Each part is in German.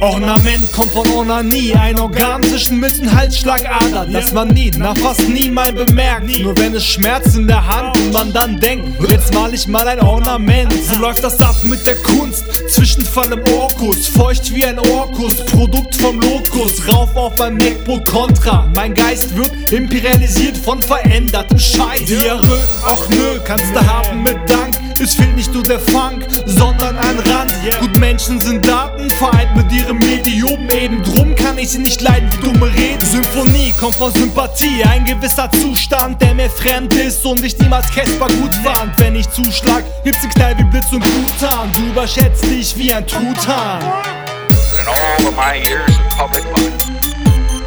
Ornament kommt von Onanie, ein Organ zwischen Mitte Halsschlagader, das man nie, nach fast niemals bemerkt. Nur wenn es schmerzt in der Hand und man dann denkt, jetzt mal ich mal ein Ornament. So läuft das ab mit der Kunst, Zwischenfall im Orkus, feucht wie ein Orkus, Produkt vom Lokus, rauf auf ein MacBook Contra. Mein Geist wird imperialisiert von verändertem Scheiß. Die ach nö, kannst du haben mit Dank. Es fehlt nicht nur der Funk, sondern ein Rand. Gut, Menschen sind Daten, vereint mit ihrem Medium. Eben drum kann ich sie nicht leiden wie dumme Reden. Symphonie kommt von Sympathie, ein gewisser Zustand, der mir fremd ist und ich niemals Casper gut fand. Wenn ich zuschlag, gibt's einen Knall wie Blitz und Blutan. Du überschätzt dich wie ein Truthahn. In all of my years of public life,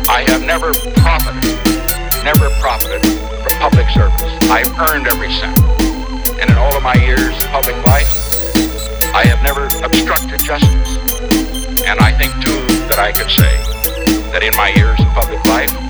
I have never profited, never profited from public service. I've earned every cent. In all of my years of public life, I have never obstructed justice. And I think too that I can say that in my years of public life,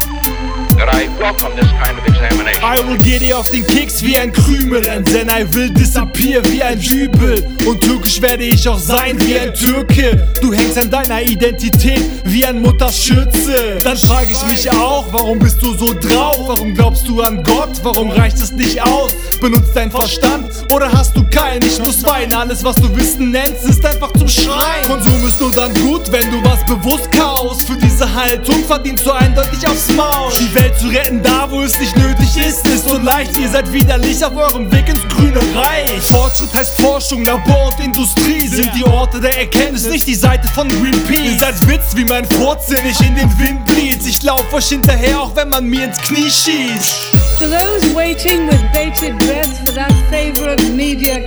that I welcome this kind of examination. I will get dir auf den Keks wie ein Krümel And then I will disappear wie ein Dübel Und türkisch werde ich auch sein wie ein Türke Du hängst an deiner Identität wie ein Mutterschütze Dann frage ich mich auch, warum bist du so drauf? Warum glaubst du an Gott? Warum reicht es nicht aus? Benutzt dein Verstand oder hast du keinen? Ich muss weinen, alles was du Wissen nennst ist einfach zum Schreien Konsum ist nur dann gut, wenn du was bewusst kaust Für diese Haltung verdienst du eindeutig aufs Maul Die Welt zu retten da, wo es nicht nötig ist, ist so leicht. Ihr seid widerlich auf eurem Weg ins grüne Reich. Fortschritt heißt Forschung, Labor und Industrie Sind die Orte der Erkenntnis, nicht die Seite von Greenpeace. Ihr seid Witz, wie mein Furz, den ich in den Wind blies Ich lauf euch hinterher, auch wenn man mir ins Knie schießt. To those waiting with bated breath for that favorite media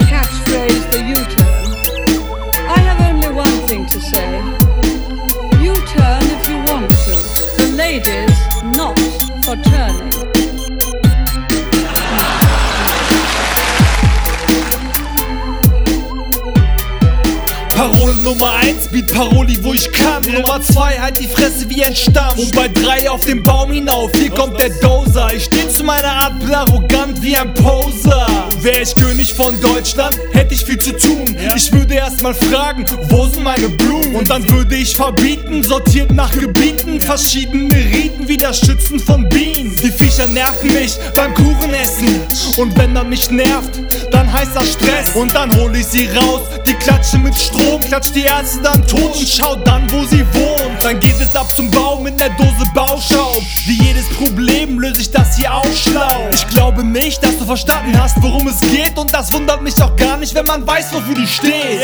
Parole Nummer 1, Beat Paroli, wo ich kann. Nummer 2, halt die Fresse wie ein Stamm. Und bei 3 auf den Baum hinauf, hier kommt der Dozer. Ich steh zu meiner Art, bin arrogant wie ein Poser. Wär ich König von Deutschland, hätte ich viel zu tun. Ich würde erstmal fragen, wo sind meine Blumen? Und dann würde ich verbieten, sortiert nach Gebieten, verschiedene Riten wie das Schützen von Bienen. Die Viecher nerven mich beim Kuchenessen. Und wenn er mich nervt, dann heißt das Stress. Und dann hol ich sie raus, die klatschen mit Strom, klatscht die Ärzte dann tot und schaut dann, wo sie wohnt. Dann geht es ab zum Baum in der Dose Bauschaum. Wie jedes Problem löse ich das hier auch schlau. Ich glaube nicht, dass du verstanden hast, worum geht. Und das wundert mich auch gar nicht, wenn man weiß, wofür du stehst.